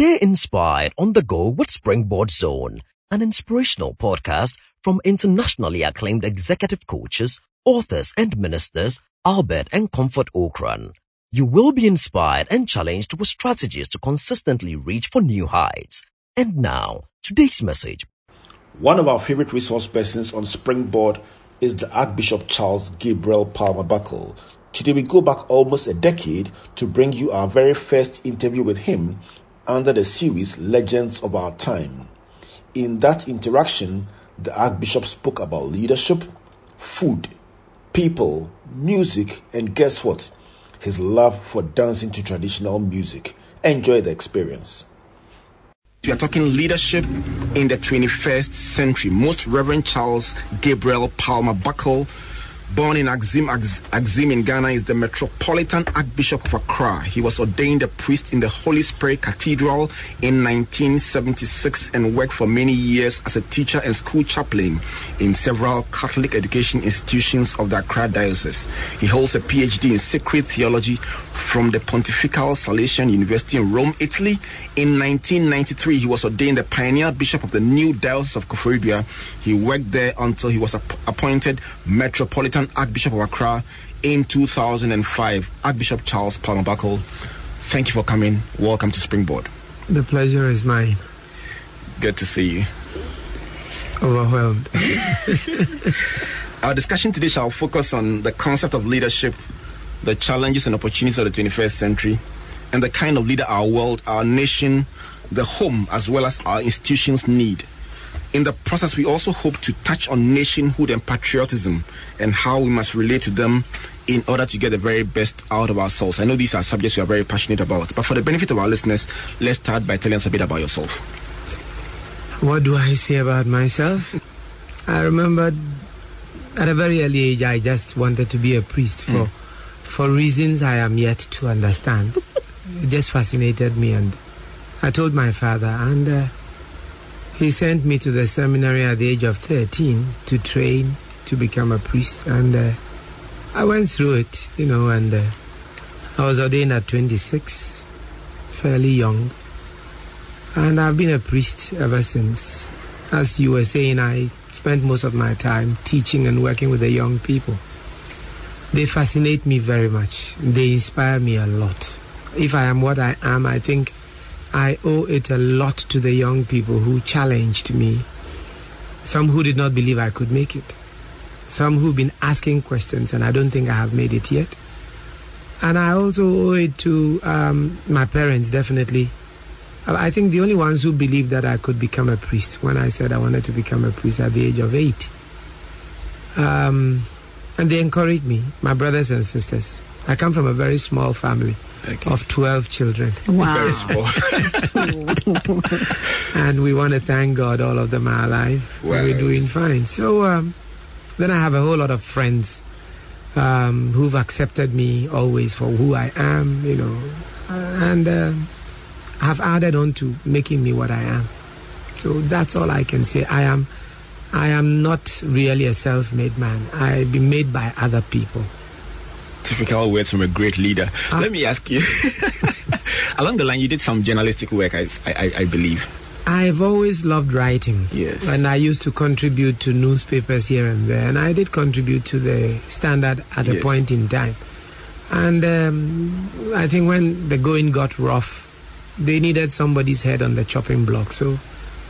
Stay inspired on the go with Springboard Zone, an inspirational podcast from internationally acclaimed executive coaches, authors, and ministers Albert and Comfort Ocran. You will be inspired and challenged with strategies to consistently reach for new heights. And now, today's message. One of our favorite resource persons on Springboard is the Archbishop Charles Gabriel Palmer Buckle. Today we go back almost a decade to bring you our very first interview with him under the series Legends of Our Time. In that interaction, the Archbishop spoke about leadership, food, people, music, and guess what? His love for dancing to traditional music. Enjoy the experience. We are talking leadership in the 21st century. Most Reverend Charles Gabriel Palmer Buckle Born in Axim, Axim in Ghana, is the Metropolitan Archbishop of Accra. He was ordained a priest in the Holy Spirit Cathedral in 1976 and worked for many years as a teacher and school chaplain in several Catholic education institutions of the Accra Diocese. He holds a PhD in sacred theology from the Pontifical Salesian University in Rome, Italy. In 1993, he was ordained the pioneer bishop of the new Diocese of Koforidua. He worked there until he was appointed Metropolitan Archbishop of Accra in 2005. Archbishop Charles Palmer Buckle, thank you for coming. Welcome to Springboard. The pleasure is mine. Good to see you. Overwhelmed. Our discussion today shall focus on the concept of leadership the challenges and opportunities of the 21st century, and the kind of leader our world, our nation, the home, as well as our institutions need. In the process, we also hope to touch on nationhood and patriotism and how we must relate to them in order to get the very best out of ourselves. I know these are subjects you are very passionate about, but for the benefit of our listeners, let's start by telling us a bit about yourself. What do I say about myself? I remember at a very early age, I just wanted to be a priest for. Mm for reasons I am yet to understand. it just fascinated me, and I told my father, and uh, he sent me to the seminary at the age of 13 to train to become a priest, and uh, I went through it, you know, and uh, I was ordained at 26, fairly young, and I've been a priest ever since. As you were saying, I spent most of my time teaching and working with the young people. They fascinate me very much. They inspire me a lot. If I am what I am, I think I owe it a lot to the young people who challenged me. Some who did not believe I could make it. Some who've been asking questions, and I don't think I have made it yet. And I also owe it to um, my parents, definitely. I think the only ones who believed that I could become a priest when I said I wanted to become a priest at the age of eight. Um, and they encourage me, my brothers and sisters. I come from a very small family okay. of 12 children. Wow. Very small. and we want to thank God all of them are alive. Wow. We're doing fine. So um, then I have a whole lot of friends um, who've accepted me always for who I am, you know, and uh, have added on to making me what I am. So that's all I can say. I am I am not really a self made man. I've been made by other people. Typical words from a great leader. Uh, Let me ask you along the line, you did some journalistic work, I, I, I, believe. I've always loved writing. Yes. And I used to contribute to newspapers here and there. And I did contribute to the Standard at a point in time. And um, I think when the going got rough, they needed somebody's head on the chopping block. So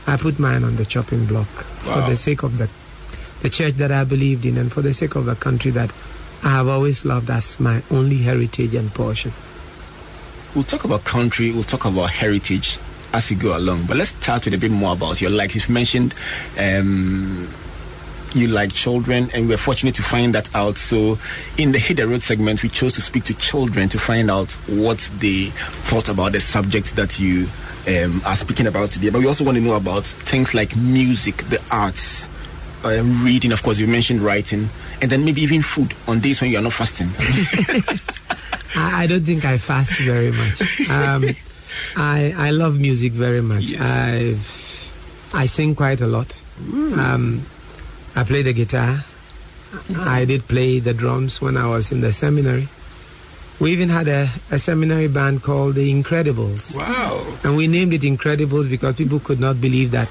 I put mine on the chopping block wow. for the sake of the, the church that I believed in and for the sake of the country that I have always loved as my only heritage and portion. We'll talk about country, we'll talk about heritage as you go along, but let's start with a bit more about your life. You've mentioned um, you like children, and we're fortunate to find that out. So, in the Hit the Road segment, we chose to speak to children to find out what they thought about the subject that you um, are speaking about today. But we also want to know about things like music, the arts, uh, reading, of course, you mentioned writing, and then maybe even food on days when you are not fasting. I don't think I fast very much. Um, I I love music very much. Yes. I've I sing quite a lot. Um, I play the guitar. I did play the drums when I was in the seminary. We even had a, a seminary band called the Incredibles. Wow. And we named it Incredibles because people could not believe that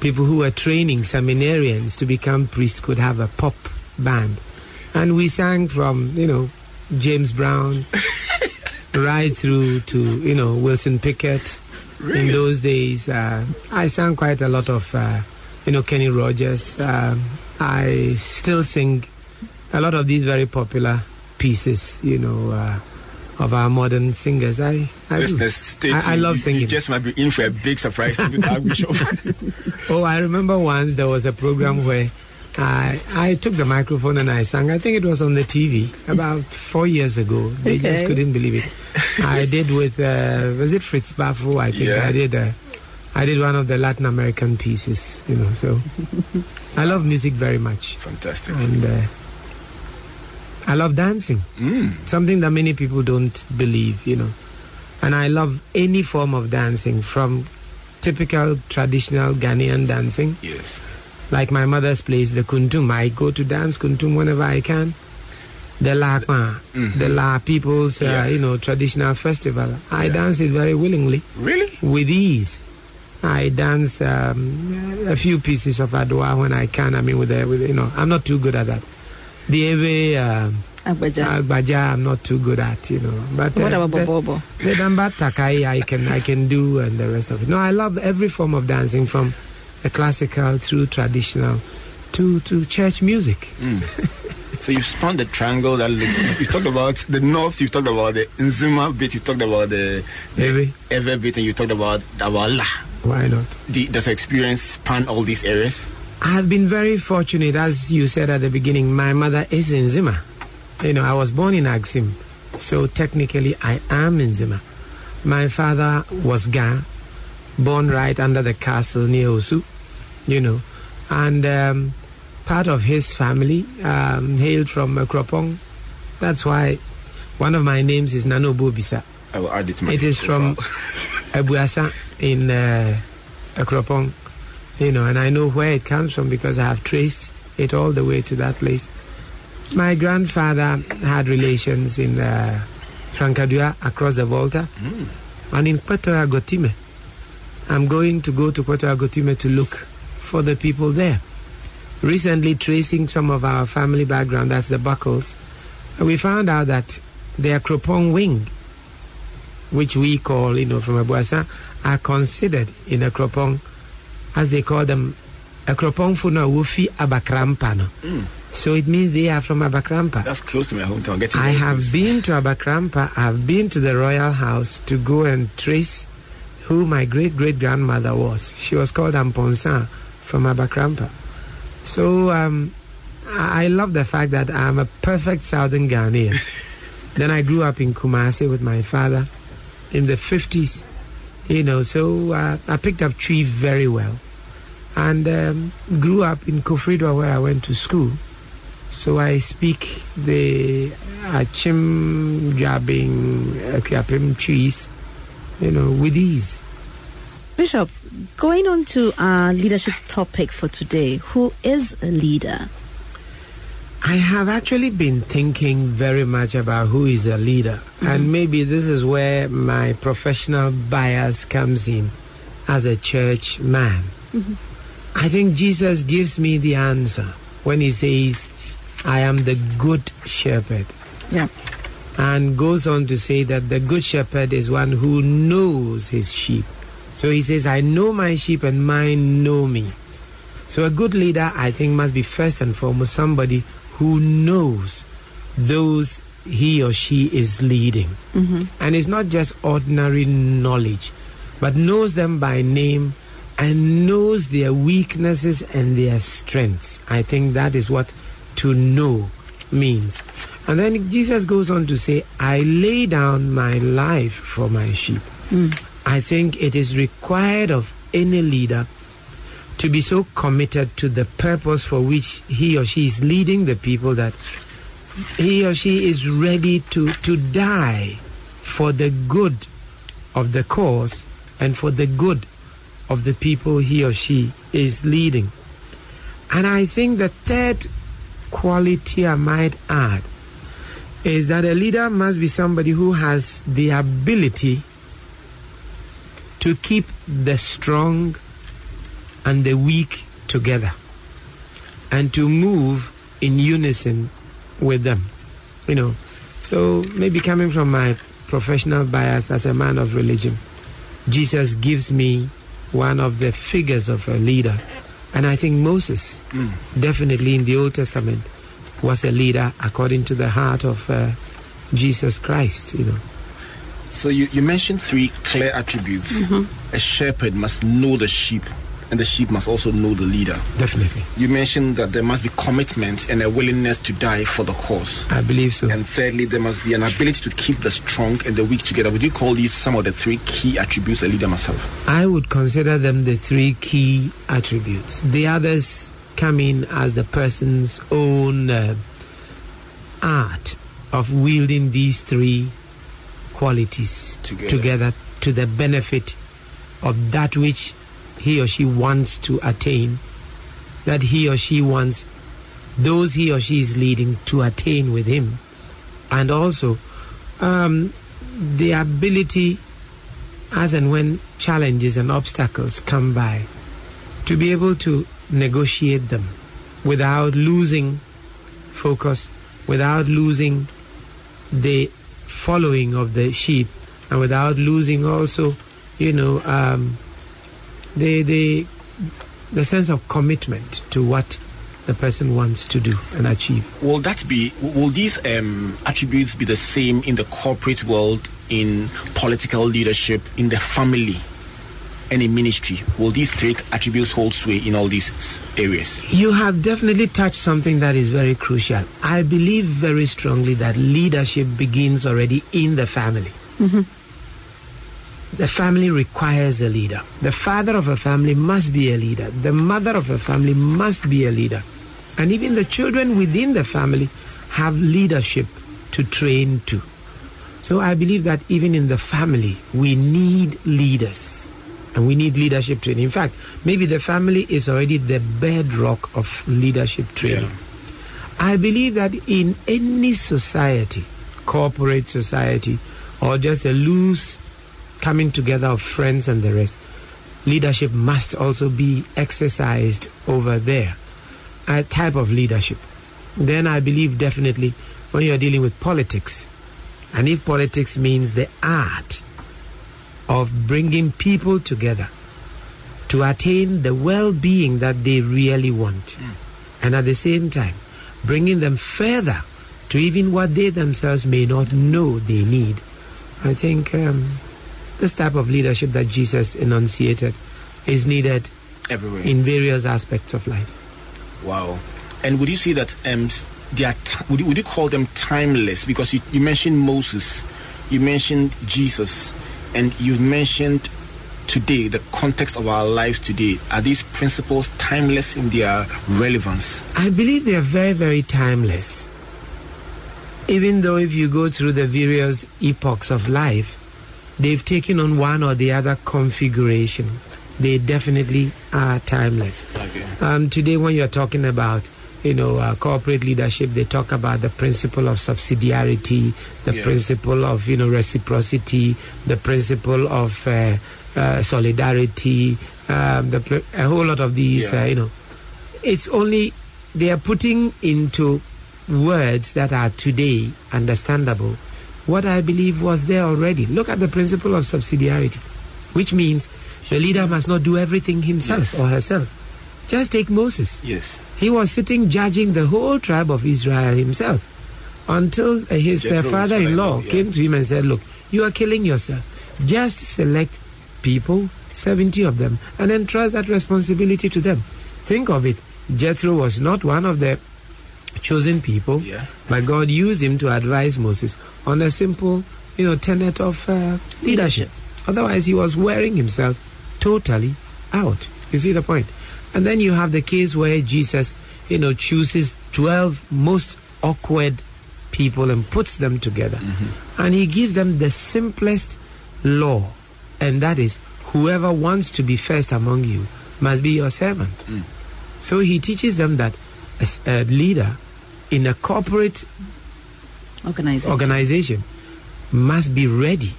people who were training seminarians to become priests could have a pop band. And we sang from, you know, James Brown right through to, you know, Wilson Pickett. Really? In those days, uh, I sang quite a lot of, uh, you know, Kenny Rogers. Um, I still sing a lot of these very popular pieces, you know, uh, of our modern singers. I, I. Listeners, stay I, I love singing. You just might be in for a big surprise to the Archbishop. Oh, I remember once there was a program where I I took the microphone and I sang. I think it was on the TV about four years ago. They just couldn't believe it. I did with uh, was it Fritz Baffour? I think Yeah. I did. Uh, I did one of the Latin American pieces. You know, so I love music very much, Fantastic. and uh, I love dancing. Mm. Something that many people don't believe. You know, and I love any form of dancing from typical traditional Ghanaian dancing Yes. like my mother's place, the Kundum. I go to dance Kundum whenever I can. The La Kwa, Mhm. the La People's, uh, Yeah. you know, traditional festival. I Yeah. dance it very willingly, Really? with ease. I dance um, a few pieces of Adowa when I can. I mean, with the, with you know, I'm not too good at that. The Ewe, um, Agbadza. Agbadza, I'm not too good at, you know. But what uh, about the- Bobobo? the Damba Takai I can I can do and the rest of it. No, I love every form of dancing from the classical through traditional to to church music. Mm. so you spun the triangle that looks. You talked about the north. You talked about the Nzima bit. You talked about the, the Maybe. Ever bit, and you talked about about La. Why not? The, does experience span all these areas? I have been very fortunate, as you said at the beginning. My mother is Nzima. You know, I was born in Axim, so technically I am Nzima. My father was Ga, born right under the castle near Osu, you know, and um, part of his family um, hailed from Kropong. That's why one of my names is Nano Bobisa. I will add it to my It is from. Abuasa in uh, Akropong, you know, and I know where it comes from because I have traced it all the way to that place. My grandfather had relations in uh, Frankadua across the Volta Mm. and in Puerto Agotime. I'm going to go to Puerto Agotime to look for the people there. Recently, tracing some of our family background, that's the Buckles, we found out that the Akropong wing which we call, you know, from Abuasa, are considered in Akropong, as they call them, Akropong Funa Wufi Abakrampano. Mm. So it means they are from Abakrampa. That's close to my hometown. Getting I have close. been to Abakrampa, I've been to the royal house to go and trace who my great great grandmother was. She was called Amponsa from Abakrampa. So um, I I love the fact that I'm a perfect southern Ghanaian. then I grew up in Kumasi with my father in the 50s, you know, so uh, I picked up Twi very well. And um, grew up in Koforidua where I went to school. So I speak the Akyem Jabing Akuapem Twis, you know, with ease. Bishop, going on to our leadership topic for today, who is a leader? I have actually been thinking very much about who is a leader, and maybe this is where my professional bias comes in as a church man. I think Jesus gives me the answer when he says, I am the good shepherd. Yeah. and goes on to say that the good shepherd is one who knows his sheep. So he says, I know my sheep and mine know me. So a good leader, I think, must be first and foremost somebody who knows those he or she is leading. Mm-hmm. And it's not just ordinary knowledge, but knows them by name and knows their weaknesses and their strengths. I think that is what to know means. And then Jesus goes on to say, I lay down my life for my sheep. Hmm. I think it is required of any leader to be so committed to the purpose for which he or she is leading the people that he or she is ready to, to die for the good of the cause and for the good of the people he or she is leading. And I think the third quality I might add is that a leader must be somebody who has the ability to keep the strong and the weak together and to move in unison with them. You know, so maybe coming from my professional bias as a man of religion, Jesus gives me one of the figures of a leader. And I think Moses, definitely in the Old Testament, was a leader according to the heart of uh, Jesus Christ, you know. So you, you mentioned three clear attributes. A shepherd must know the sheep, and the sheep must also know the leader. Definitely. You mentioned that there must be commitment and a willingness to die for the cause. I believe so. And thirdly, there must be an ability to keep the strong and the weak together. Would you call these some of the three key attributes a leader must have? I would consider them the three key attributes. The others come in as the person's own uh, art of wielding these three qualities Together. to the benefit of that which he or she wants to attain, that he or she wants those he or she is leading to attain with him, and also um, the ability as and when challenges and obstacles come by, to be able to negotiate them without losing focus, without losing the following of the sheep, and without losing also, you know, um, the the the sense of commitment to what the person wants to do and achieve. Will that be? Will these um, attributes be the same in the corporate world, in political leadership, in the family, and in ministry? Will these three attributes hold sway in all these areas? You have definitely touched something that is very crucial. I believe very strongly that leadership begins already in the family. The family requires a leader. The father of a family must be a leader. The mother of a family must be a leader. And even the children within the family have leadership to train to. So I believe that even in the family, we need leaders and we need leadership training. In fact, maybe the family is already the bedrock of leadership training. I believe that in any society, corporate society, or just a loose coming together of friends and the rest, leadership must also be exercised over there. A type of leadership. Then I believe definitely when you're dealing with politics, and if politics means the art of bringing people together to attain the well being that they really want, and at the same time, bringing them further to even what they themselves may not know they need. I think um, this type of leadership that Jesus enunciated is needed Everywhere. in various aspects of life. Wow. And would you say that um, they are t- would, you, would you call them timeless? Because you, you mentioned Moses, you mentioned Jesus, and you've mentioned today the context of our lives today. Are these principles timeless in their relevance? I believe they are very, very timeless. Even though if you go through the various epochs of life, they've taken on one or the other configuration. They definitely are timeless. Okay. Um, today, when you're talking about, you know, uh, corporate leadership, they talk about the principle of subsidiarity, the Yeah. principle of, you know, reciprocity, the principle of uh, uh, solidarity, um, the, a whole lot of these, Yeah. uh, you know. It's only they are putting into words that are today understandable what I believe was there already. Look at the principle of subsidiarity, which means the leader must not do everything himself Yes. or herself. Just take Moses. Yes. He was sitting judging the whole tribe of Israel himself until his uh, father in law father-in-law, yeah. came to him and said, Look, you are killing yourself. Just select people, 70 of them, and then trust that responsibility to them. Think of it. Jethro was not one of the chosen people, Yeah. but God used him to advise Moses on a simple, you know, tenet of uh, leadership. Otherwise, he was wearing himself totally out. You see the point? And then you have the case where Jesus, you know, chooses 12 most awkward people and puts them together. And he gives them the simplest law, and that is whoever wants to be first among you must be your servant. So he teaches them that as a leader in a corporate Organization. organization must be ready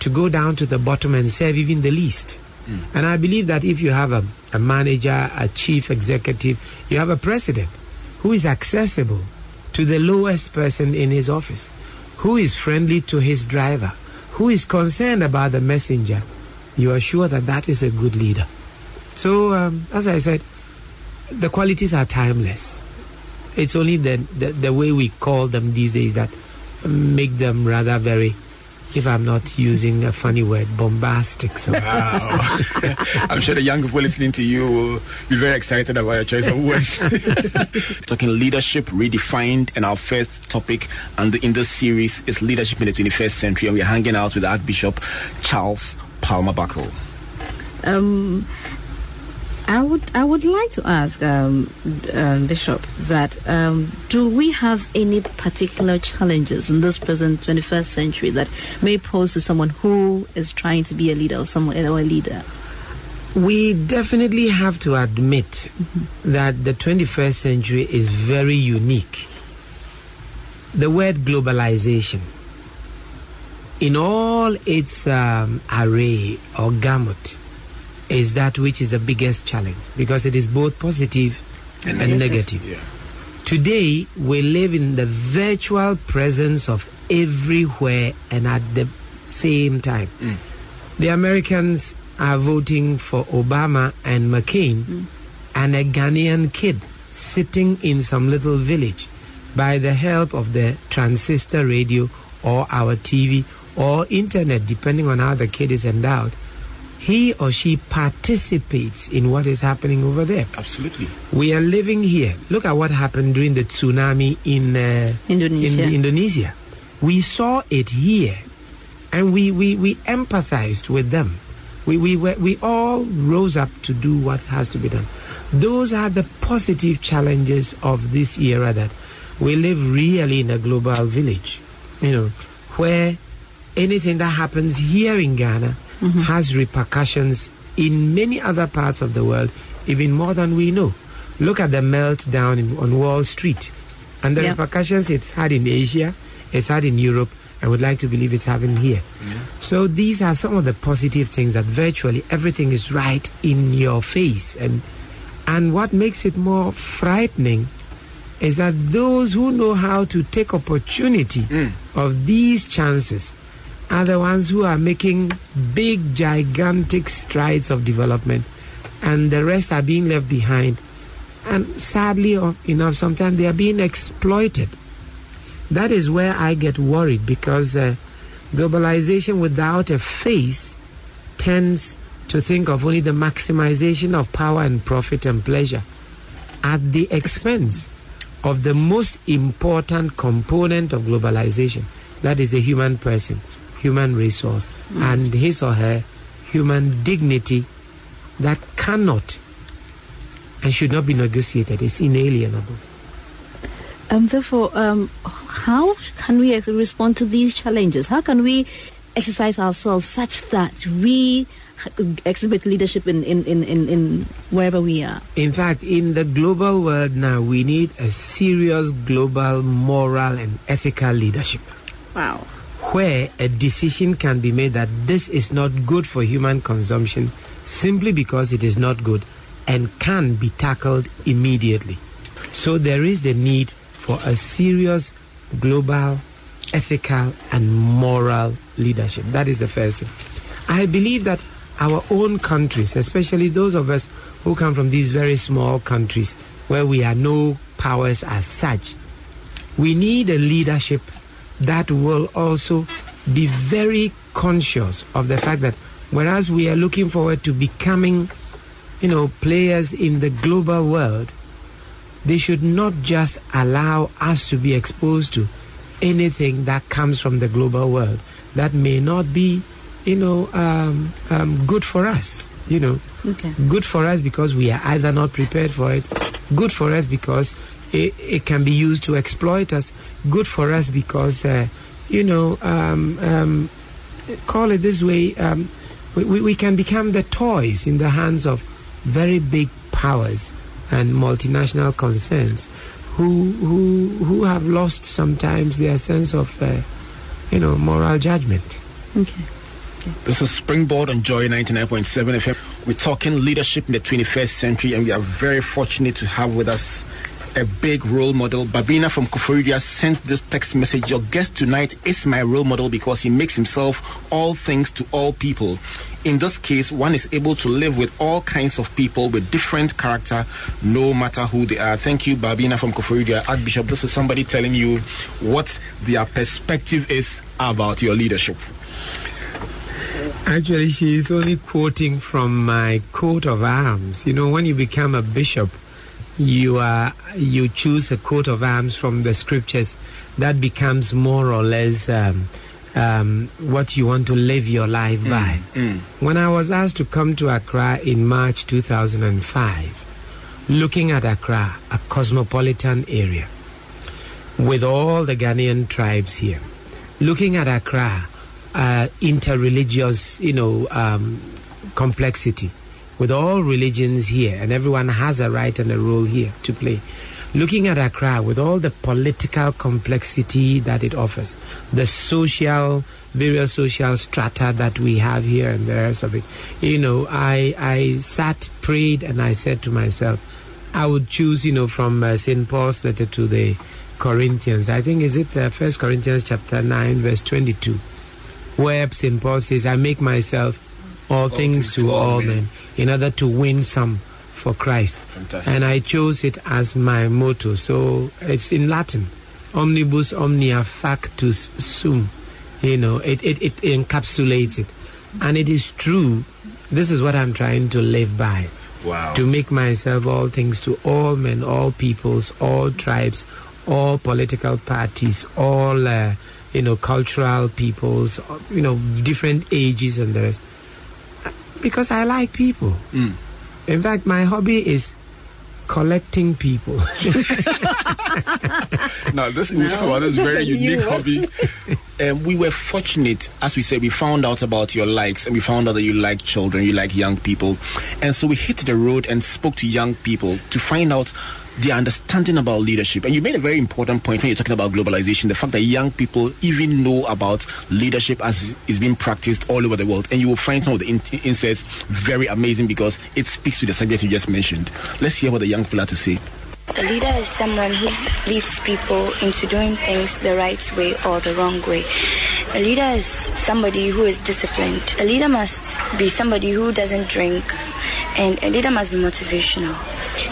to go down to the bottom and serve even the least. And I believe that if you have a, a manager, a chief executive, you have a president who is accessible to the lowest person in his office, who is friendly to his driver, who is concerned about the messenger, you are sure that that is a good leader. So, um, as I said, the qualities are timeless. It's only the, the, the way we call them these days that make them rather very, if I'm not using a funny word, bombastic. So, Wow. I'm sure the young people listening to you will be very excited about your choice of words. Talking leadership redefined, and our first topic and in this series is leadership in the 21st century, and we're hanging out with Archbishop Charles Palmer Buckle. Um, I would I would like to ask um, um, Bishop that um, do we have any particular challenges in this present 21st century that may pose to someone who is trying to be a leader or someone or a leader? we definitely have to admit that the 21st century is very unique. The word globalization, in all its um, array or gamut, is that which is the biggest challenge because it is both positive and, negative. Today, we live in the virtual presence of everywhere and at the same time. Mm. The Americans are voting for Obama and McCain, mm. and a Ghanaian kid sitting in some little village by the help of the transistor radio or our TV or internet, depending on how the kid is endowed, he or she participates in what is happening over there. Absolutely. We are living here. Look at what happened during the tsunami in uh, Indonesia. In Indonesia. We saw it here, and we, we, we empathized with them. We, we, were, we all rose up to do what has to be done. Those are the positive challenges of this era that we live really in a global village, you know, where anything that happens here in Ghana has repercussions in many other parts of the world, even more than we know. Look at the meltdown in, on Wall Street and the Yeah. repercussions it's had in Asia, it's had in Europe, and would like to believe it's having here. So these are some of the positive things that virtually everything is right in your face. And and what makes it more frightening is that those who know how to take opportunity mm. of these chances are the ones who are making big, gigantic strides of development, and the rest are being left behind. And sadly enough, sometimes they are being exploited. That is where I get worried because uh, globalization without a face tends to think of only the maximization of power and profit and pleasure at the expense of the most important component of globalization that is the human person, human resource, and his or her human dignity that cannot and should not be negotiated. It's inalienable. Um, therefore, um, how can we ex- respond to these challenges? How can we exercise ourselves such that we exhibit leadership in, in, in, in, in wherever we are? In fact, in the global world now, we need a serious global moral and ethical leadership Wow. Where a decision can be made that this is not good for human consumption simply because it is not good and can be tackled immediately. So there is the need for a serious global ethical and moral leadership. That is the first thing. I believe that our own countries, especially those of us who come from these very small countries where we are no powers as such, we need a leadership that will also be very conscious of the fact that whereas we are looking forward to becoming, you know, players in the global world, they should not just allow us to be exposed to anything that comes from the global world that may not be, you know, um, um, good for us. You know, Okay. good for us because we are either not prepared for it, good for us because it, it can be used to exploit us, good for us because, uh, you know, um, um, call it this way, um, we, we, we can become the toys in the hands of very big powers and multinational concerns who who who have lost sometimes their sense of uh, you know moral judgment. Okay. This is Springboard on Joy 99.7 FM. We're talking leadership in the 21st century, and we are very fortunate to have with us a big role model. Babina from Koforidua sent this text message. Your guest tonight is my role model because he makes himself all things to all people. In this case, one is able to live with all kinds of people with different character, no matter who they are. Thank you, Babina from Koforidua. Archbishop, this is somebody telling you what their perspective is about your leadership. Actually, she is only quoting from my coat of arms. You know, when you become a bishop, you are you choose a coat of arms from the scriptures that becomes more or less um, um, what you want to live your life by. When I was asked to come to Accra in March 2005, looking at Accra, a cosmopolitan area, with all the Ghanaian tribes here, looking at Accra, uh, interreligious, you know, um, complexity, with all religions here, and everyone has a right and a role here to play. Looking at Accra with all the political complexity that it offers, the social, various social strata that we have here, and the rest of it, you know, I I sat, prayed, and I said to myself, I would choose, you know, from uh, St. Paul's letter to the Corinthians. I think is it uh, First Corinthians chapter nine, verse twenty-two, where St. Paul says, "I make myself all, things, to, all men, in order to win some for Christ." Fantastic. And I chose it as my motto. So it's in Latin, "Omnibus omnia factus sum." You know, it, it, it encapsulates it, and it is true. This is what I'm trying to live by Wow. to make myself all things to all men, all peoples, all tribes, all political parties, all uh, you know cultural peoples, you know different ages and the rest. Because I like people. Mm. In fact, my hobby is collecting people. Now, this we talk about this very unique hobby. Um, we were fortunate, as we said, we found out about your likes, and we found out that you like children, you like young people, and so we hit the road and spoke to young people to find out their understanding about leadership. And you made a very important point when you're talking about globalization, the fact that young people even know about leadership as is being practiced all over the world. And you will find some of the in- inserts very amazing because it speaks to the subject you just mentioned. Let's hear what the young people have to say. A leader is someone who leads people into doing things the right way or the wrong way. A leader is somebody who is disciplined. A leader must be somebody who doesn't drink, and a leader must be motivational.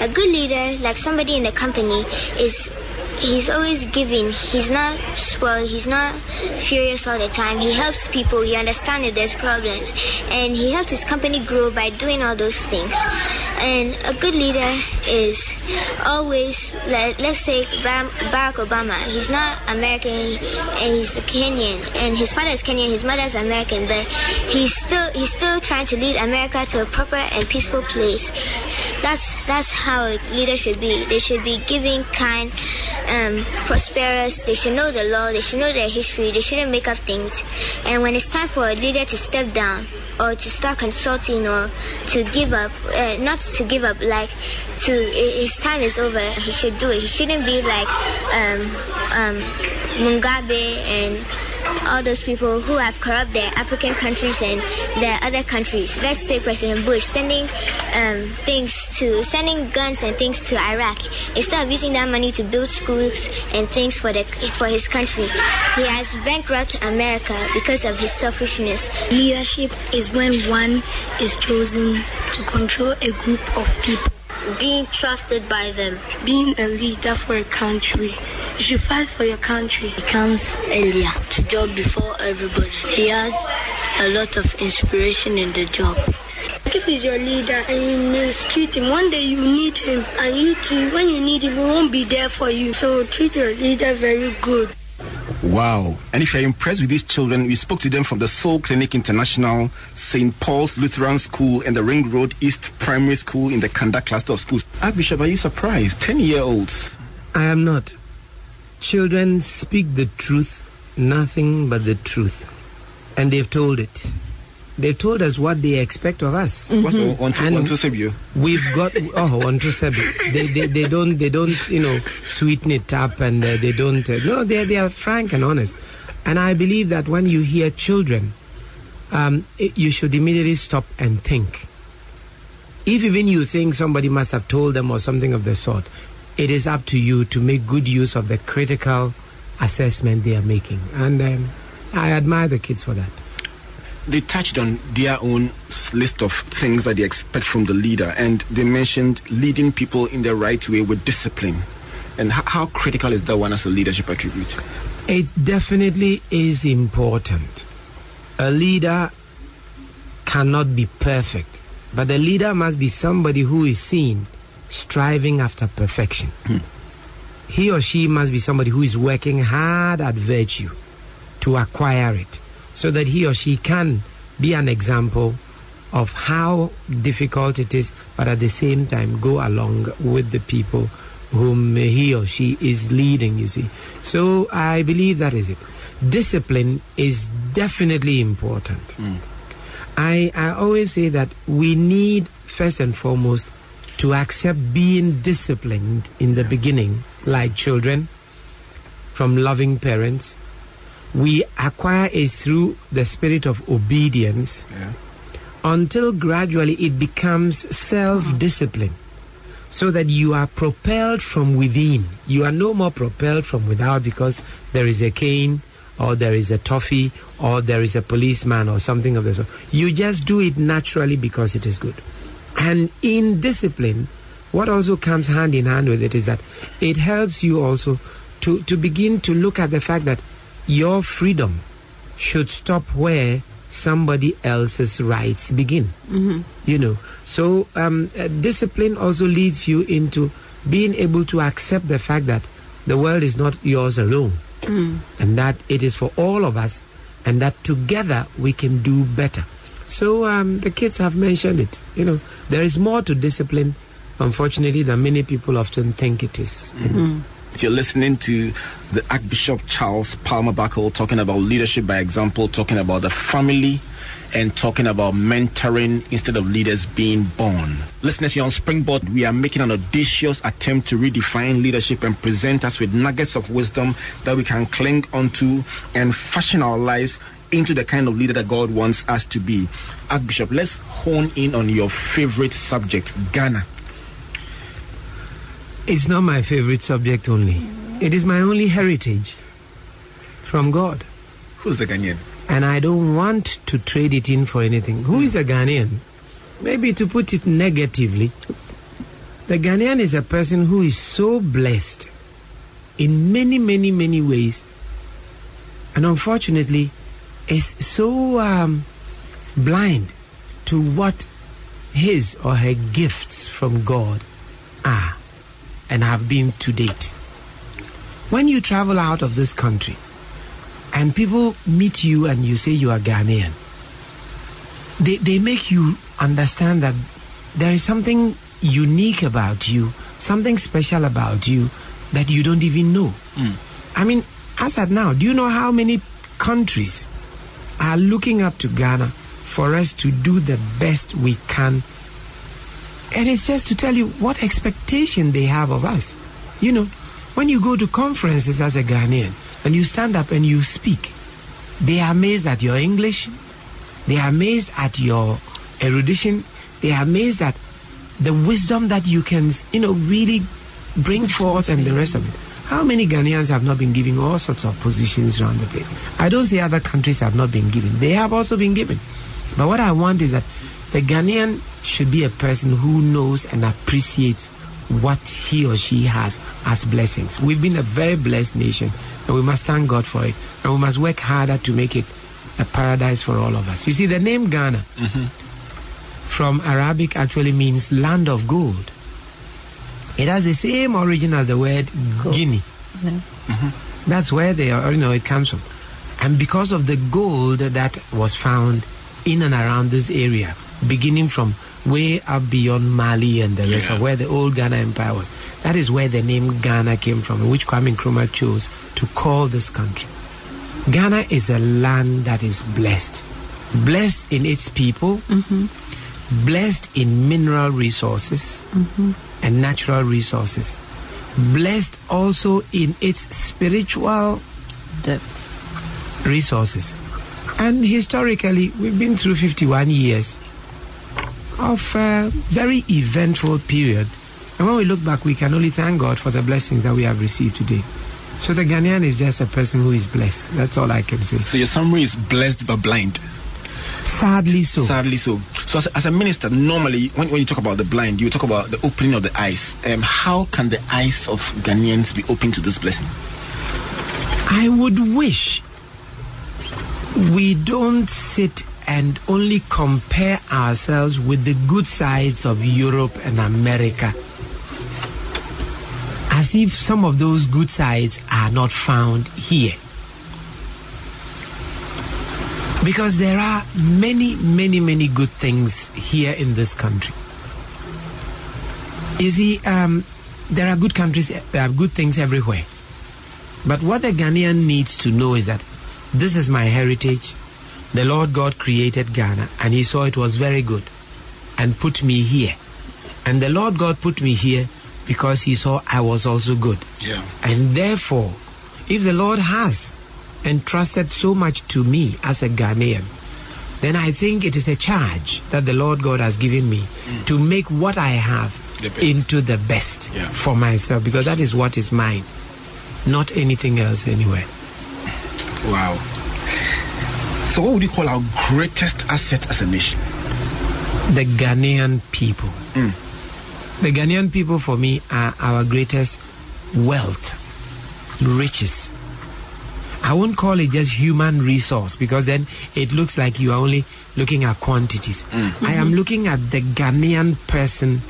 A good leader, like somebody in the company, is he's always giving. He's not spoiled. He's not furious all the time. He helps people. He understands that there's problems, and he helps his company grow by doing all those things. And a good leader is always, let, let's say, Barack Obama. He's not American, and he's a Kenyan, and his father is Kenyan, his mother is American, but he's still he's still trying to lead America to a proper and peaceful place. That's that's how a leader should be. They should be giving, kind, um, prosperous. They should know the law. They should know their history. They shouldn't make up things. And when it's time for a leader to step down or to start consulting or to give up, uh, not to give up, like to his time is over. He should do it. He shouldn't be like um, um, Mugabe and all those people who have corrupt their African countries and their other countries. Let's say President Bush sending um, things to sending guns and things to Iraq instead of using that money to build schools and things for the for his country. He has bankrupt America because of his selfishness. Leadership is when one is chosen to control a group of people. Being trusted by them. Being a leader for a country. You should fight for your country. He comes earlier to job before everybody. He has a lot of inspiration in the job. If he's your leader and you mistreat him, one day you need him. And you too, when you need him, he won't be there for you. So treat your leader very good. Wow. And if you're impressed with these children, we spoke to them from the Soul Clinic International, St. Paul's Lutheran School, and the Ring Road East Primary School in the Kanda cluster of schools. Archbishop, are you surprised? 10 year olds. I am not. Children speak the truth, nothing but the truth. And they've told it. They told us what they expect of us. Mm-hmm. on, on to We've got oh on to they, they they don't they don't you know sweeten it up and uh, they don't uh, no they they are frank and honest, and I believe that when you hear children, um, it, you should immediately stop and think. If even you think somebody must have told them or something of the sort, it is up to you to make good use of the critical assessment they are making, and um, I admire the kids for that they touched on their own list of things that they expect from the leader, and they mentioned leading people in the right way with discipline. And how, how critical is that one as a leadership attribute? It definitely is important. A leader cannot be perfect, but a leader must be somebody who is seen striving after perfection. Hmm. He or she must be somebody who is working hard at virtue to acquire it so that he or she can be an example of how difficult it is, but at the same time go along with the people whom he or she is leading, you see. So I believe that is it. Discipline is definitely important. Mm. I, I always say that we need, first and foremost, to accept being disciplined in the beginning, like children, from loving parents, we acquire it through the spirit of obedience yeah. until gradually it becomes self discipline so that you are propelled from within. You are no more propelled from without because there is a cane or there is a toffee or there is a policeman or something of the sort. You just do it naturally because it is good. And in discipline, what also comes hand in hand with it is that it helps you also to, to begin to look at the fact that your freedom should stop where somebody else's rights begin. Mm-hmm. You know, so um, uh, discipline also leads you into being able to accept the fact that the world is not yours alone, mm. and that it is for all of us, and that together we can do better. So um, the kids have mentioned it. You know, there is more to discipline, unfortunately, than many people often think it is. Mm-hmm. You're listening to the Archbishop Charles Palmer Buckle talking about leadership by example, talking about the family, and talking about mentoring instead of leaders being born. Listeners, here on Springboard, we are making an audacious attempt to redefine leadership and present us with nuggets of wisdom that we can cling onto and fashion our lives into the kind of leader that God wants us to be. Archbishop, let's hone in on your favorite subject, Ghana. It's not my favorite subject only. It is my only heritage from God. Who's the Ghanaian? And I don't want to trade it in for anything. Who is the Ghanaian? Maybe to put it negatively, the Ghanaian is a person who is so blessed in many, many, many ways, and unfortunately, is so um, blind to what his or her gifts from God are and have been to date. When you travel out of this country and people meet you and you say you are Ghanaian, they, they make you understand that there is something unique about you, something special about you that you don't even know. Mm. I mean, as at now, do you know how many countries are looking up to Ghana for us to do the best we can and it's just to tell you what expectation they have of us. You know, when you go to conferences as a Ghanaian and you stand up and you speak, they are amazed at your English, they are amazed at your erudition, they are amazed at the wisdom that you can, you know, really bring forth and the rest of it. How many Ghanaians have not been given all sorts of positions around the place? I don't say other countries have not been given. They have also been given. But what I want is that the Ghanaian should be a person who knows and appreciates what he or she has as blessings. We've been a very blessed nation, and we must thank God for it. And we must work harder to make it a paradise for all of us. You see, the name Ghana mm-hmm. from Arabic actually means land of gold. It has the same origin as the word. Guinea. Mm-hmm. Mm-hmm. That's where they are, you know, it comes from. And because of the gold that was found in and around this area, beginning from way up beyond Mali and the rest yeah. of where the old Ghana Empire was. That is where the name Ghana came from, which Kwame Nkrumah chose to call this country. Ghana is a land that is blessed. blessed in its people, mm-hmm. blessed in mineral resources mm-hmm. and natural resources, blessed also in its spiritual Depth. resources. And historically, we've been through 51 years of a very eventful period. And when we look back, we can only thank God for the blessings that we have received today. So the Ghanaian is just a person who is blessed. That's all I can say. So your summary is blessed but blind. Sadly so. Sadly so. So as, as a minister, normally when, when you talk about the blind, you talk about the opening of the eyes. Um, how can the eyes of Ghanaians be open to this blessing? I would wish we don't sit and only compare ourselves with the good sides of Europe and America as if some of those good sides are not found here. Because there are many, many, many good things here in this country. You see, um, there are good countries, there are good things everywhere. But what the Ghanaian needs to know is that this is my heritage. The Lord God created Ghana and He saw it was very good and put me here. And the Lord God put me here because He saw I was also good. Yeah. And therefore, if the Lord has entrusted so much to me as a Ghanaian, then I think it is a charge that the Lord God has given me mm. to make what I have The into the best Yeah. for myself because that is what is mine, not anything else anywhere. Wow. So what would you call our greatest asset as a nation? The Ghanaian people. Mm. The Ghanaian people for me are our greatest wealth, riches. I won't call it just human resource because then it looks like you are only looking at quantities. I am looking at the Ghanaian person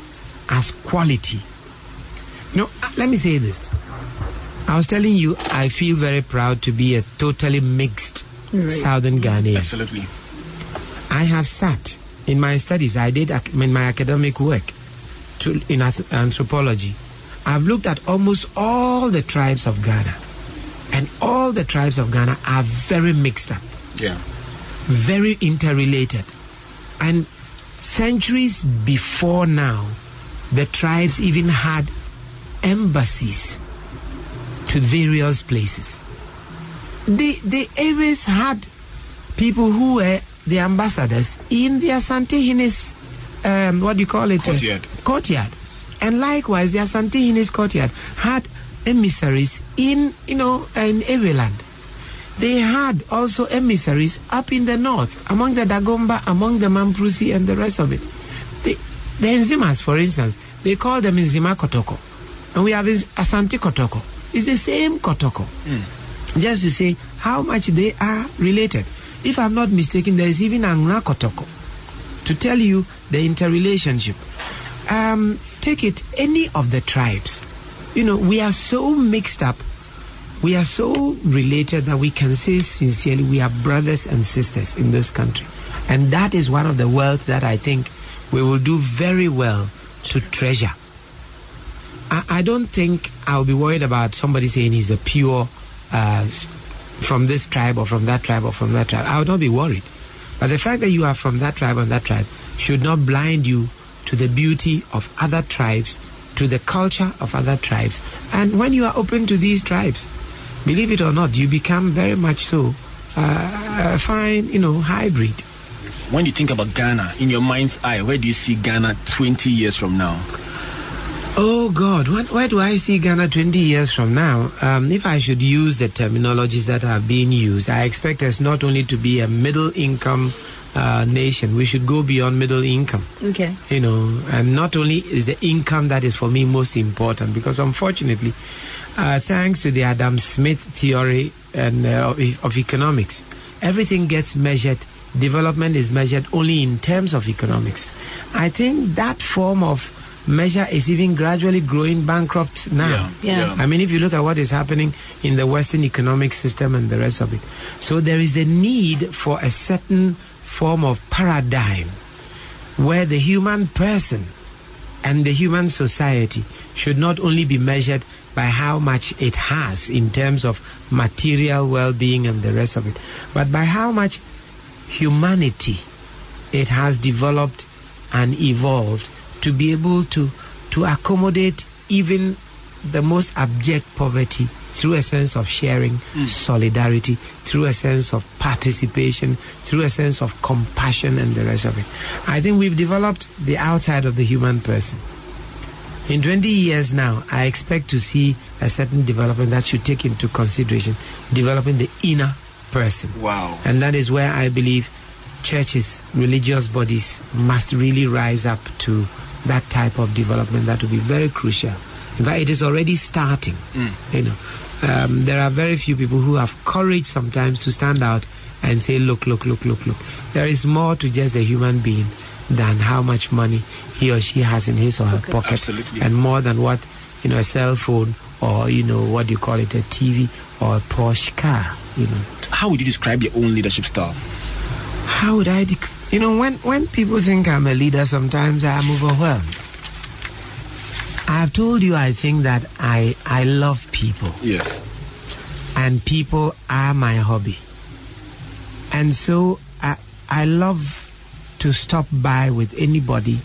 as quality. You know, uh, let me say this. I was telling you, I feel very proud to be a totally mixed Southern Ghana. Absolutely. I have sat in my studies. I did ac- in my academic work to, in ath- anthropology. I've looked at almost all the tribes of Ghana, and all the tribes of Ghana are very mixed up, Yeah. very interrelated, and centuries before now, the tribes even had embassies to various places. They they always had people who were the ambassadors in their Santihines, um, what do you call it? Courtyard. courtyard. And likewise, their Santihines courtyard had emissaries in, you know, in Eweland. They had also emissaries up in the north, among the Dagomba, among the Mamprusi, and the rest of it. The, the Nzimas, for instance, they call them Nzima Kotoko. And we have Asante Kotoko. It's the same Kotoko just to say how much they are related. If I'm not mistaken, there is even Angna Kotoko to tell you the interrelationship. Um, take it, any of the tribes. You know, we are so mixed up, we are so related that we can say sincerely we are brothers and sisters in this country. And that is one of the wealth that I think we will do very well to treasure. I, I don't think I'll be worried about somebody saying he's a pure uh, from this tribe or from that tribe or from that tribe. I would not be worried. But the fact that you are from that tribe and that tribe should not blind you to the beauty of other tribes, to the culture of other tribes. And when you are open to these tribes, believe it or not, you become very much so uh, a fine, you know, hybrid. When you think about Ghana, in your mind's eye, where do you see Ghana 20 years from now? Oh God, what, where do I see Ghana 20 years from now? Um, if I should use the terminologies that have been used, I expect us not only to be a middle income uh, nation, we should go beyond middle income. Okay. You know, and not only is the income that is for me most important, because unfortunately, uh, thanks to the Adam Smith theory and uh, of, of economics, everything gets measured. Development is measured only in terms of economics. I think that form of measure is even gradually growing bankrupt now. Yeah. yeah. I mean, if you look at what is happening in the Western economic system and the rest of it, so there is the need for a certain form of paradigm where the human person and the human society should not only be measured by how much it has in terms of material well being and the rest of it, but by how much humanity, it has developed and evolved to be able to, to accommodate even the most abject poverty through a sense of sharing, Mm. solidarity, through a sense of participation, through a sense of compassion, and the rest of it. I think we've developed the outside of the human person. In 20 years now, I expect to see a certain development that should take into consideration developing the inner person. Wow. And that is where I believe churches, religious bodies must really rise up to that type of development that will be very crucial. In fact, it is already starting. You know, um, there are very few people who have courage sometimes to stand out and say, "Look, look, look, look, look." There is more to just the human being than how much money he or she has in his or her pocket, Absolutely. and more than what you know a cell phone or you know what do you call it a TV or a Porsche car. You know. How would you describe your own leadership style? How would I, dec- you know, when when people think I'm a leader, sometimes I'm overwhelmed. I've told you I think that I I love people Yes. and people are my hobby. And so I I love to stop by with anybody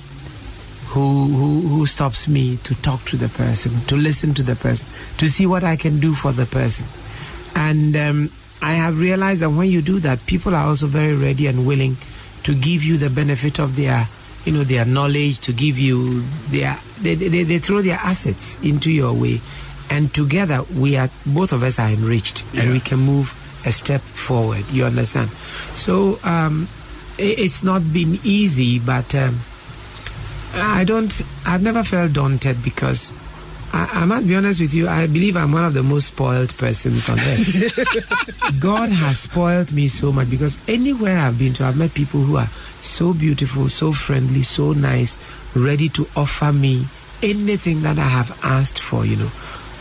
who, who who stops me to talk to the person, to listen to the person, to see what I can do for the person. And um, I have realized that when you do that, people are also very ready and willing to give you the benefit of their, you know, their knowledge, to give you their, they, they, they throw their assets into your way. And together, we are, both of us are enriched and we can move a step forward. You understand? So um, i- it's not been easy, but um, I don't, I've never felt daunted because I, I must be honest with you, I believe I'm one of the most spoiled persons on earth. God has spoiled me so much because anywhere I've been to, I've met people who are so beautiful, so friendly, so nice, ready to offer me anything that I have asked for, you know.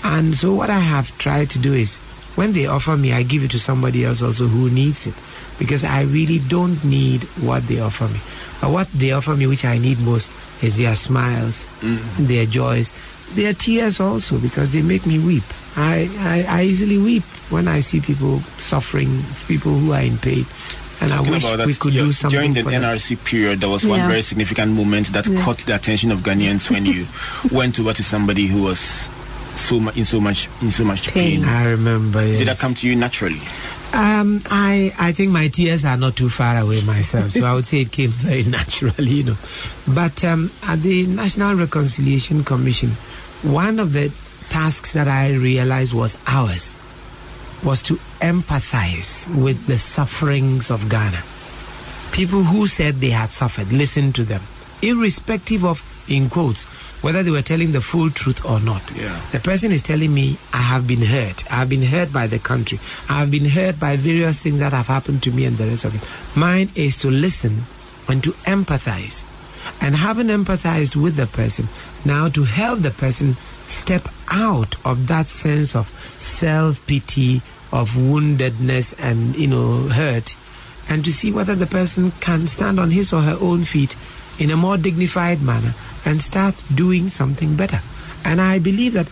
And so what I have tried to do is when they offer me, I give it to somebody else also who needs it because I really don't need what they offer me. But what they offer me, which I need most, is their smiles, mm. their joys, their tears also because they make me weep. I, I, I easily weep when I see people suffering, people who are in pain. And I Talking wish that, we could yeah, do something during the for them. NRC period, there was one Yeah. very significant moment that Yeah. caught the attention of Ghanaians when you went over to somebody who was so mu- in so much in so much pain. Pain. I remember. Yes. Did that come to you naturally? Um, I I think my tears are not too far away myself, so I would say it came very naturally, you know. But um, at the National Reconciliation Commission, one of the tasks that I realized was ours was to empathize with the sufferings of Ghana. People who said they had suffered, listen to them, irrespective of, in quotes, whether they were telling the full truth or not. Yeah. The person is telling me, I have been hurt. I have been hurt by the country. I have been hurt by various things that have happened to me and the rest of it. Mine is to listen and to empathize. And having empathized with the person, now to help the person step out of that sense of self pity, of woundedness and, you know, hurt, and to see whether the person can stand on his or her own feet in a more dignified manner and start doing something better. And I believe that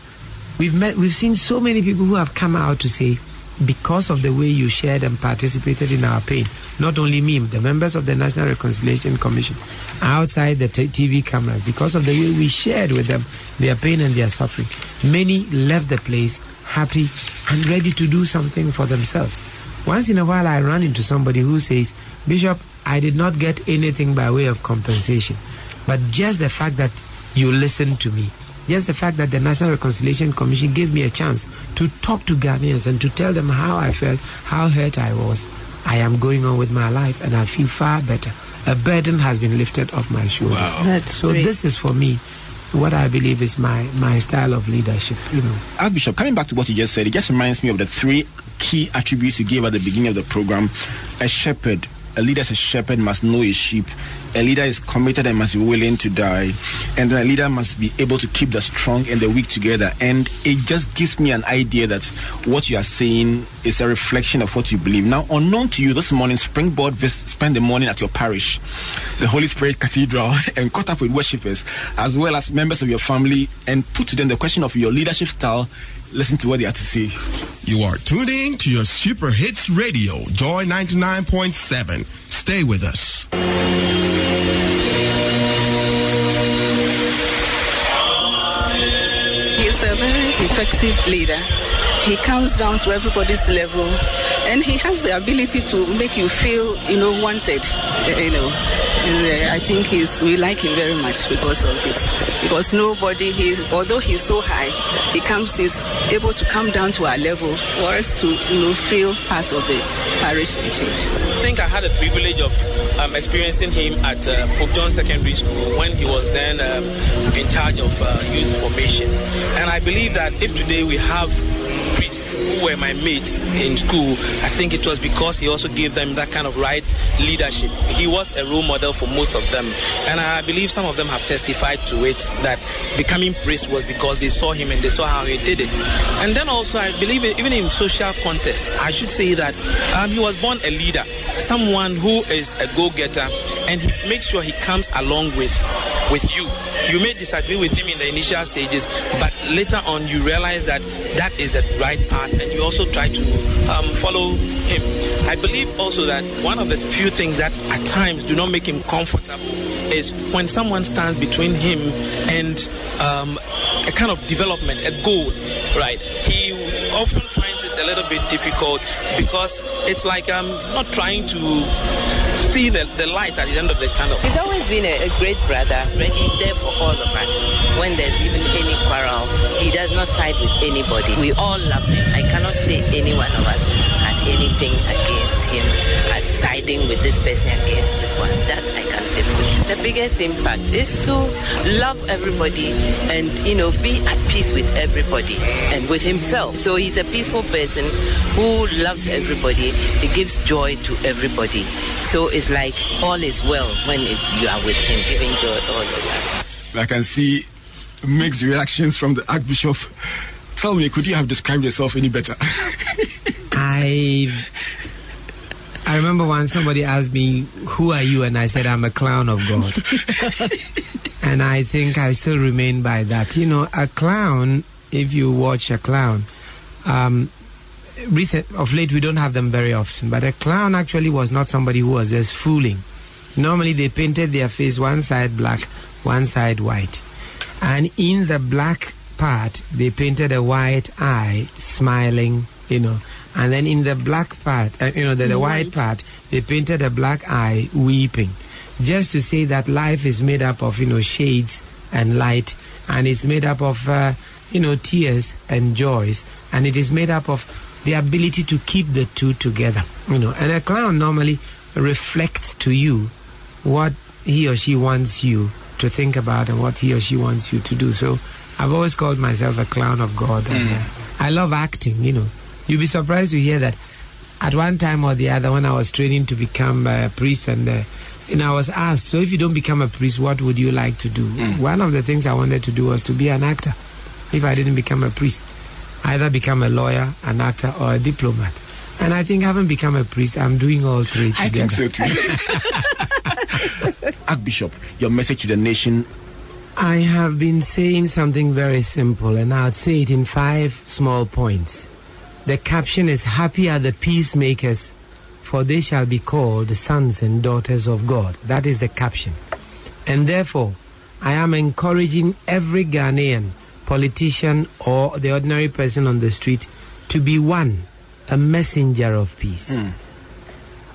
we've met, we've seen so many people who have come out to say, because of the way you shared and participated in our pain, not only me, the members of the National Reconciliation Commission, outside the t- TV cameras, because of the way we shared with them their pain and their suffering, many left the place happy and ready to do something for themselves. Once in a while, I run into somebody who says, Bishop, I did not get anything by way of compensation, but just the fact that you listened to me, just the fact that the National Reconciliation Commission gave me a chance to talk to Ghanaians and to tell them how I felt, how hurt I was. I am going on with my life and I feel far better. A burden has been lifted off my shoulders. Wow. That's so great. this is for me what I believe is my, my style of leadership, you know. Archbishop, coming back to what you just said, it just reminds me of the three key attributes you gave at the beginning of the program. A shepherd, a leader as a shepherd must know his sheep. A leader is committed and must be willing to die. And a leader must be able to keep the strong and the weak together. And it just gives me an idea that what you are saying is a reflection of what you believe. Now, unknown to you, this morning, Springboard spent the morning at your parish, the Holy Spirit Cathedral, and caught up with worshippers, as well as members of your family, and put to them the question of your leadership style. Listen to what they have to say. You are tuned in to your Super Hits Radio, Joy 99.7. Stay with us. He's a very effective leader. He comes down to everybody's level and he has the ability to make you feel, you know, wanted, you know. And, uh, I think he's, we like him very much because of this. Because nobody, he, although he's so high, he comes, he's able to come down to our level for us to, you know, feel part of the parish and church. I think I had the privilege of um, experiencing him at uh, Pope John Secondary School when he was then um, in charge of uh, youth formation. And I believe that if today we have who were my mates in school, I think it was because he also gave them that kind of right leadership. He was a role model for most of them. And I believe some of them have testified to it that becoming priest was because they saw him and they saw how he did it. And then also, I believe even in social contests, I should say that um, he was born a leader, someone who is a go getter, and he makes sure he comes along with, with you. You may disagree with him in the initial stages, but later on you realize that that is the right path and you also try to um, follow him. I believe also that one of the few things that at times do not make him comfortable is when someone stands between him and um, a kind of development, a goal, right? He often finds a little bit difficult because it's like I'm not trying to see the, the light at the end of the tunnel. He's always been a, a, great brother, ready there for all of us. When there's even any quarrel, he does not side with anybody. We all love him. I cannot say any one of us had anything against him as siding with this person against this one. That I can say for sure. The biggest impact is to love everybody and, you know, be at peace with everybody and with himself. So he's a peaceful person who loves everybody. He gives joy to everybody. So it's like all is well when it, you are with him, giving joy all around. I can see mixed reactions from the Archbishop. Tell me, could you have described yourself any better? I I remember once somebody asked me, Who are you? And I said, I'm a clown of God. and I think I still remain by that. You know, a clown, if you watch a clown, um, recent of late we don't have them very often, but a clown actually was not somebody who was just fooling. Normally they painted their face one side black, one side white. And in the black part, they painted a white eye smiling, you know. And then in the black part, uh, you know, the, the white. white part, they painted a black eye weeping. Just to say that life is made up of, you know, shades and light, and it's made up of, uh, you know, tears and joys, and it is made up of the ability to keep the two together, you know. And a clown normally reflects to you what he or she wants you to think about and what he or she wants you to do. So I've always called myself a clown of God. Mm. And, uh, I love acting, you know. You'll be surprised to hear that at one time or the other when I was training to become a priest and uh, and I was asked, so if you don't become a priest, what would you like to do? Mm. One of the things I wanted to do was to be an actor. If I didn't become a priest, either become a lawyer, an actor, or a diplomat. And I think having become a priest, I'm doing all three together. I think so too. Archbishop, your message to the nation. I have been saying something very simple, and I'll say it in five small points. The caption is Happy are the peacemakers, for they shall be called sons and daughters of God. That is the caption. And therefore, I am encouraging every Ghanaian, politician, or the ordinary person on the street to be one, a messenger of peace. Mm.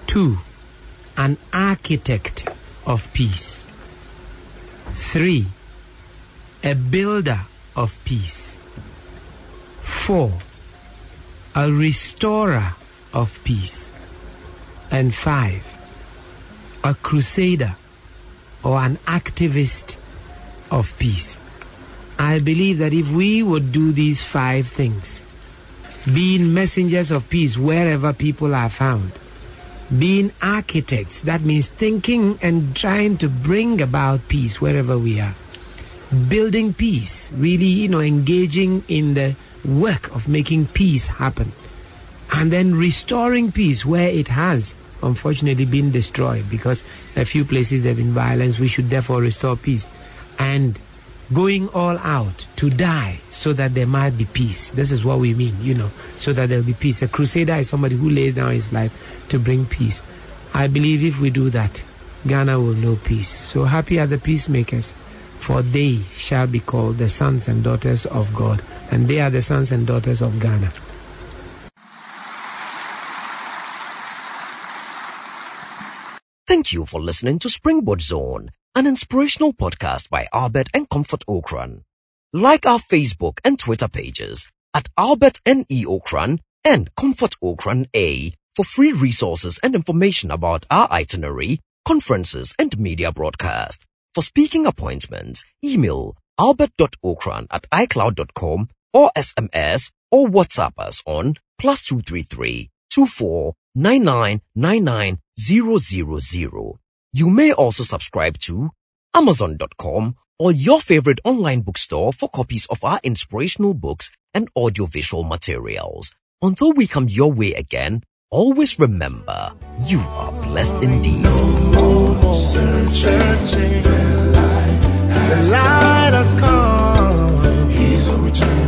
Two, an architect of peace. Three, a builder of peace. Four, a restorer of peace. And five, a crusader or an activist of peace. I believe that if we would do these five things, being messengers of peace wherever people are found, being architects, that means thinking and trying to bring about peace wherever we are, building peace, really, you know, engaging in the work of making peace happen. And then restoring peace where it has unfortunately been destroyed because a few places there have been violence. We should therefore restore peace. And going all out to die so that there might be peace. This is what we mean, you know, so that there will be peace. A crusader is somebody who lays down his life to bring peace. I believe if we do that, Ghana will know peace. So happy are the peacemakers, for they shall be called the sons and daughters of God, and they are the sons and daughters of Ghana. Thank you for listening to Springboard Zone, an inspirational podcast by Albert and Comfort Ocran. Like our Facebook and Twitter pages at Albert N.E. Ocran and Comfort Ocran A for free resources and information about our itinerary, conferences, and media broadcast. For speaking appointments, email albert.ocran at icloud.com or SMS or WhatsApp us on plus 233 24 9999 000. You may also subscribe to Amazon.com or your favorite online bookstore for copies of our inspirational books and audiovisual materials. Until we come your way again, always remember you are blessed indeed. Searching, the light has come. He's a return.